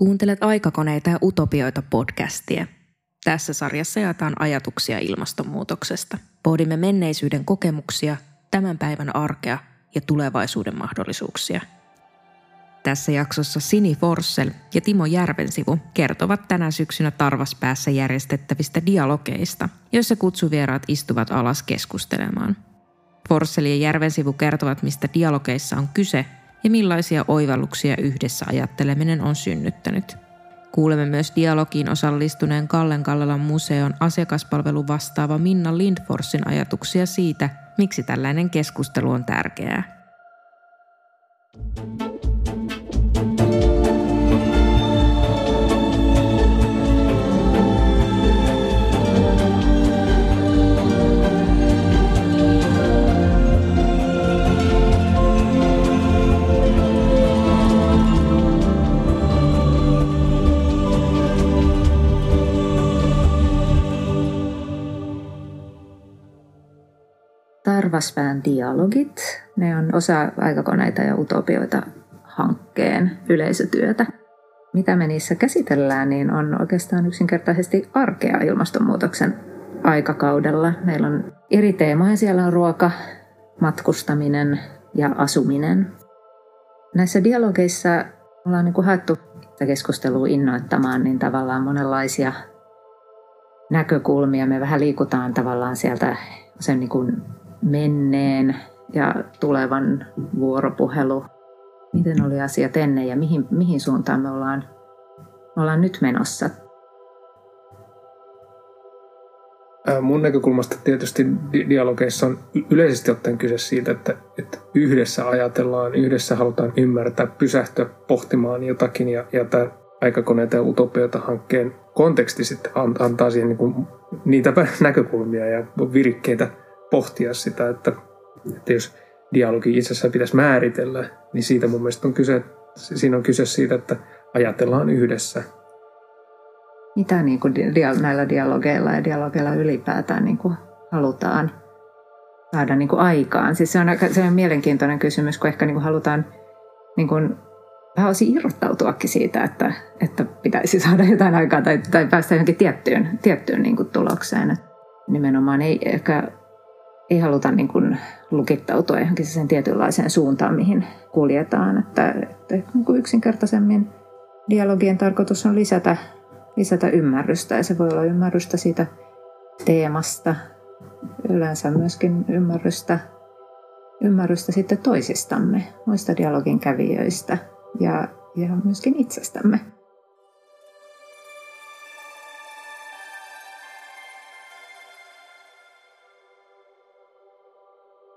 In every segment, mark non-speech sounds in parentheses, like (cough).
Kuuntelet aikakoneita ja utopioita podcastia. Tässä sarjassa jaetaan ajatuksia ilmastonmuutoksesta. Pohdimme menneisyyden kokemuksia, tämän päivän arkea ja tulevaisuuden mahdollisuuksia. Tässä jaksossa Sini Forssel ja Timo Järvensivu kertovat tänä syksynä Tarvaspäässä järjestettävistä dialogeista, joissa kutsuvieraat istuvat alas keskustelemaan. Forssel ja Järvensivu kertovat, mistä dialogeissa on kyse – ja millaisia oivalluksia yhdessä ajatteleminen on synnyttänyt. Kuulemme myös dialogiin osallistuneen Kallen Kallelan museon asiakaspalvelu vastaava Minna Lindforsin ajatuksia siitä, miksi tällainen keskustelu on tärkeää. Tarvasvään dialogit. Ne on osa aikakoneita ja utopioita hankkeen yleisötyötä. Mitä me niissä käsitellään, niin on oikeastaan yksinkertaisesti arkea ilmastonmuutoksen aikakaudella. Meillä on eri teemoja. Siellä on ruoka, matkustaminen ja asuminen. Näissä dialogeissa ollaan niin kuin haettu keskustelua innoittamaan niin tavallaan monenlaisia näkökulmia. Me vähän liikutaan tavallaan sieltä sen niin kuin menneen ja tulevan vuoropuhelu. Miten oli asiat ennen ja mihin, mihin suuntaan me ollaan, me ollaan nyt menossa? Mun näkökulmasta tietysti dialogeissa on yleisesti ottaen kyse siitä, että, että yhdessä ajatellaan, yhdessä halutaan ymmärtää, pysähtyä pohtimaan jotakin ja, ja tämä aikakoneita ja utopioita hankkeen konteksti sitten antaa siihen niin kuin niitä (laughs) näkökulmia ja virikkeitä pohtia sitä, että, että jos dialogi itsessään pitäisi määritellä, niin siitä mun mielestä on kyse, siinä on kyse siitä, että ajatellaan yhdessä. Mitä niin kuin näillä dialogeilla ja dialogeilla ylipäätään niin kuin halutaan saada niin kuin aikaan? Siis se on, se on mielenkiintoinen kysymys, kun ehkä niin kuin halutaan niin kuin vähän osin irrottautuakin siitä, että, että pitäisi saada jotain aikaa tai, tai päästä johonkin tiettyyn, tiettyyn niin kuin tulokseen. Nimenomaan ei ehkä ei haluta niin kuin lukittautua johonkin sen tietynlaiseen suuntaan, mihin kuljetaan. Että, että niin kuin yksinkertaisemmin dialogien tarkoitus on lisätä, lisätä ymmärrystä ja se voi olla ymmärrystä siitä teemasta, yleensä myöskin ymmärrystä, ymmärrystä sitten toisistamme, muista dialogin kävijöistä ja, ja myöskin itsestämme.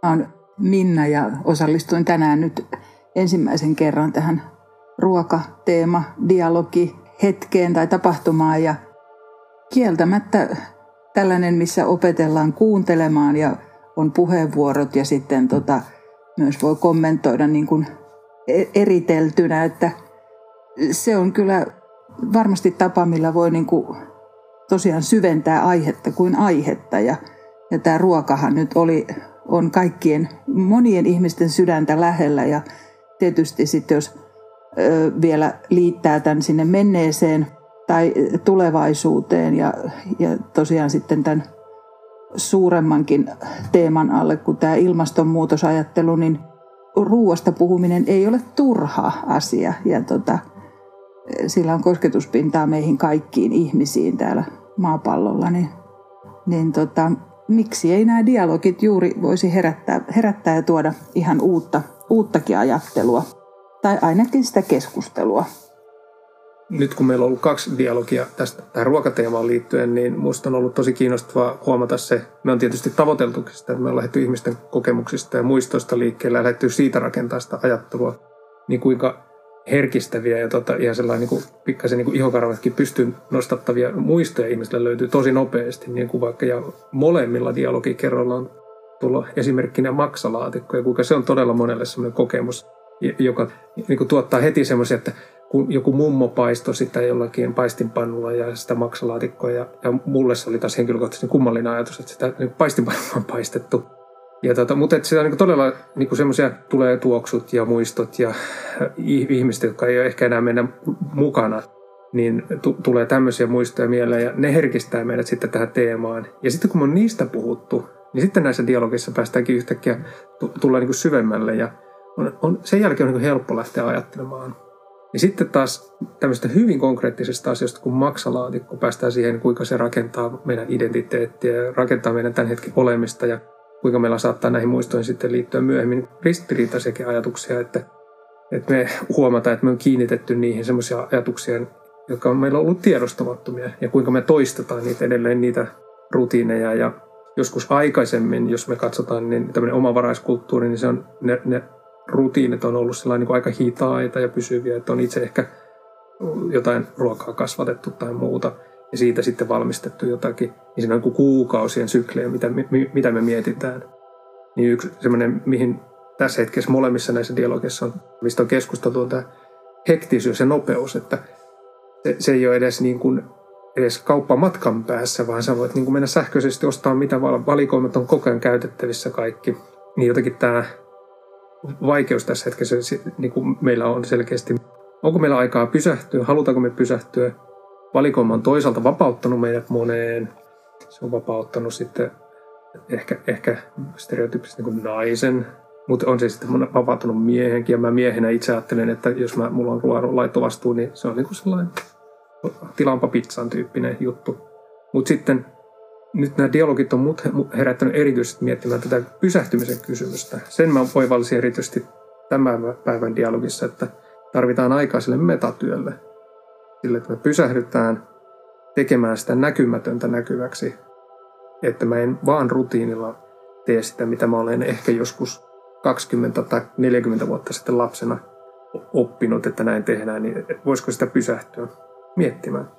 Olen Minna ja osallistuin tänään nyt ensimmäisen kerran tähän ruokateema, dialogi hetkeen tai tapahtumaan. Ja kieltämättä tällainen, missä opetellaan kuuntelemaan ja on puheenvuorot ja sitten tota, myös voi kommentoida niin kuin e- eriteltynä, että se on kyllä varmasti tapa, millä voi niin kuin tosiaan syventää aihetta kuin aihetta. Ja, ja tämä ruokahan nyt oli on kaikkien monien ihmisten sydäntä lähellä ja tietysti sitten jos vielä liittää tämän sinne menneeseen tai tulevaisuuteen ja, ja tosiaan sitten tämän suuremmankin teeman alle kuin tämä ilmastonmuutosajattelu, niin ruuasta puhuminen ei ole turha asia ja tota, sillä on kosketuspintaa meihin kaikkiin ihmisiin täällä maapallolla, niin, niin tota, miksi ei nämä dialogit juuri voisi herättää, herättää ja tuoda ihan uutta, uuttakin ajattelua tai ainakin sitä keskustelua. Nyt kun meillä on ollut kaksi dialogia tästä tähän ruokateemaan liittyen, niin minusta on ollut tosi kiinnostavaa huomata se. Me on tietysti tavoiteltu sitä, että me on lähdetty ihmisten kokemuksista ja muistoista liikkeelle ja lähdetty siitä rakentaa sitä ajattelua. Niin kuinka herkistäviä ja tota, ihan sellainen niin kuin, pikkasen niin kuin ihokarvatkin pystyyn nostattavia muistoja ihmisille löytyy tosi nopeasti, niin kuin vaikka ja molemmilla dialogikerroilla on tullut esimerkkinä maksalaatikko ja kuinka se on todella monelle sellainen kokemus, joka niin kuin tuottaa heti semmoisia, että kun joku mummo paistoi sitä jollakin paistinpannulla ja sitä maksalaatikkoa ja, ja mulle se oli taas henkilökohtaisesti kummallinen ajatus, että sitä niin paistinpannulla on paistettu Ja tota, mutta että on niin todella niin semmoisia tulee tuoksut ja muistot ja ihmiset, jotka ei ehkä enää mennä mukana, niin t- tulee tämmöisiä muistoja mieleen ja ne herkistää meidät sitten tähän teemaan. Ja sitten kun on niistä puhuttu, niin sitten näissä dialogissa päästäänkin yhtäkkiä t- tulla niin syvemmälle ja on, on, sen jälkeen on niin helppo lähteä ajattelemaan. Ja sitten taas tämmöistä hyvin konkreettisesta asioista kuin maksalaatikko päästään siihen, kuinka se rakentaa meidän identiteettiä ja rakentaa meidän tämän hetken olemista ja kuinka meillä saattaa näihin muistoihin sitten liittyä myöhemmin ristiriitaisiakin ajatuksia, että, että me huomataan, että me on kiinnitetty niihin semmoisia ajatuksia, jotka on meillä ollut tiedostamattomia ja kuinka me toistetaan niitä edelleen niitä rutiineja. Ja joskus aikaisemmin, jos me katsotaan, niin tämmöinen omavaraiskulttuuri, niin se on, ne, ne rutiinit on ollut sellainen niin aika hitaita ja pysyviä, että on itse ehkä jotain ruokaa kasvatettu tai muuta ja siitä sitten valmistettu jotakin. Niin siinä on kuin kuukausien syklejä, mitä, mitä me mietitään. Niin yksi semmoinen, mihin tässä hetkessä molemmissa näissä dialogissa on, mistä on keskusteltu, on tämä hektisyys ja nopeus, että se, se ei ole edes niin kuin edes kauppa matkan päässä, vaan sä voit niin kuin mennä sähköisesti ostamaan mitä valikoimat on koko ajan käytettävissä kaikki. Niin jotenkin tämä vaikeus tässä hetkessä niin kuin meillä on selkeästi, onko meillä aikaa pysähtyä, halutaanko me pysähtyä. Valikoima on toisaalta vapauttanut meidät moneen. Se on vapauttanut sitten ehkä, ehkä stereotyyppisesti niin naisen, mutta on se sitten vapauttanut miehenkin. Ja mä miehenä itse ajattelen, että jos mä, mulla on laittovastuu, niin se on niin kuin sellainen tilaanpa pizzan tyyppinen juttu. Mutta sitten nyt nämä dialogit on mut herättänyt erityisesti miettimään tätä pysähtymisen kysymystä. Sen mä oivallisin erityisesti tämän päivän dialogissa, että tarvitaan aikaa sille metatyölle. Sille, että me pysähdytään tekemään sitä näkymätöntä näkyväksi. Että mä en vaan rutiinilla tee sitä, mitä mä olen ehkä joskus 20 tai 40 vuotta sitten lapsena oppinut, että näin tehdään, niin voisiko sitä pysähtyä miettimään.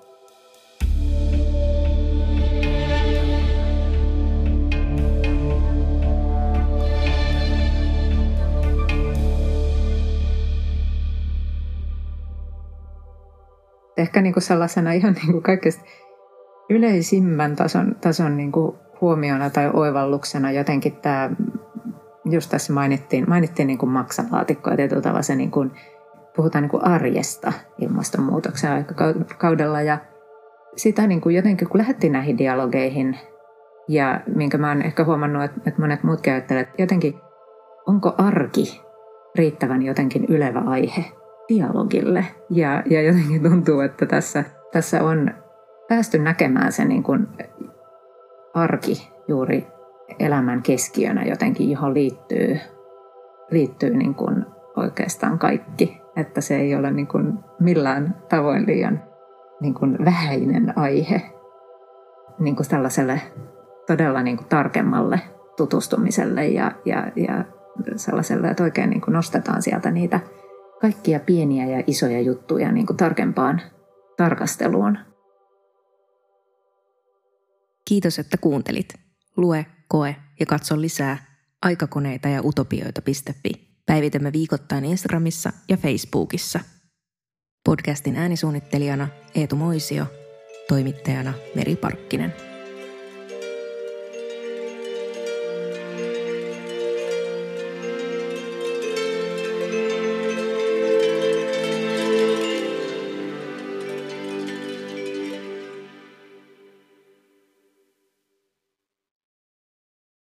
Ehkä niin kuin sellaisena ihan (laughs) niin kuin kaikista yleisimmän tason, tason niin kuin huomiona tai oivalluksena jotenkin tämä, just tässä mainittiin, mainittiin niin kuin maksalaatikko ja tietyllä tavalla se niin kuin, puhutaan niin kuin arjesta ilmastonmuutoksen aikakaudella. Ja sitä niin kuin jotenkin, kun lähdettiin näihin dialogeihin ja minkä mä oon ehkä huomannut, että, monet muut että jotenkin onko arki riittävän jotenkin ylevä aihe dialogille. Ja, ja jotenkin tuntuu, että tässä, tässä on päästy näkemään se niin kuin arki juuri elämän keskiönä jotenkin, johon liittyy, liittyy niin kuin oikeastaan kaikki. Että se ei ole niin kuin millään tavoin liian niin kuin vähäinen aihe niin kuin tällaiselle todella niin kuin tarkemmalle tutustumiselle ja, ja, ja sellaiselle, että oikein niin kuin nostetaan sieltä niitä kaikkia pieniä ja isoja juttuja niin kuin tarkempaan tarkasteluun. Kiitos, että kuuntelit. Lue, koe ja katso lisää aikakoneita ja utopioita.fi. Päivitämme viikoittain Instagramissa ja Facebookissa. Podcastin äänisuunnittelijana Eetu Moisio, toimittajana Meri Parkkinen.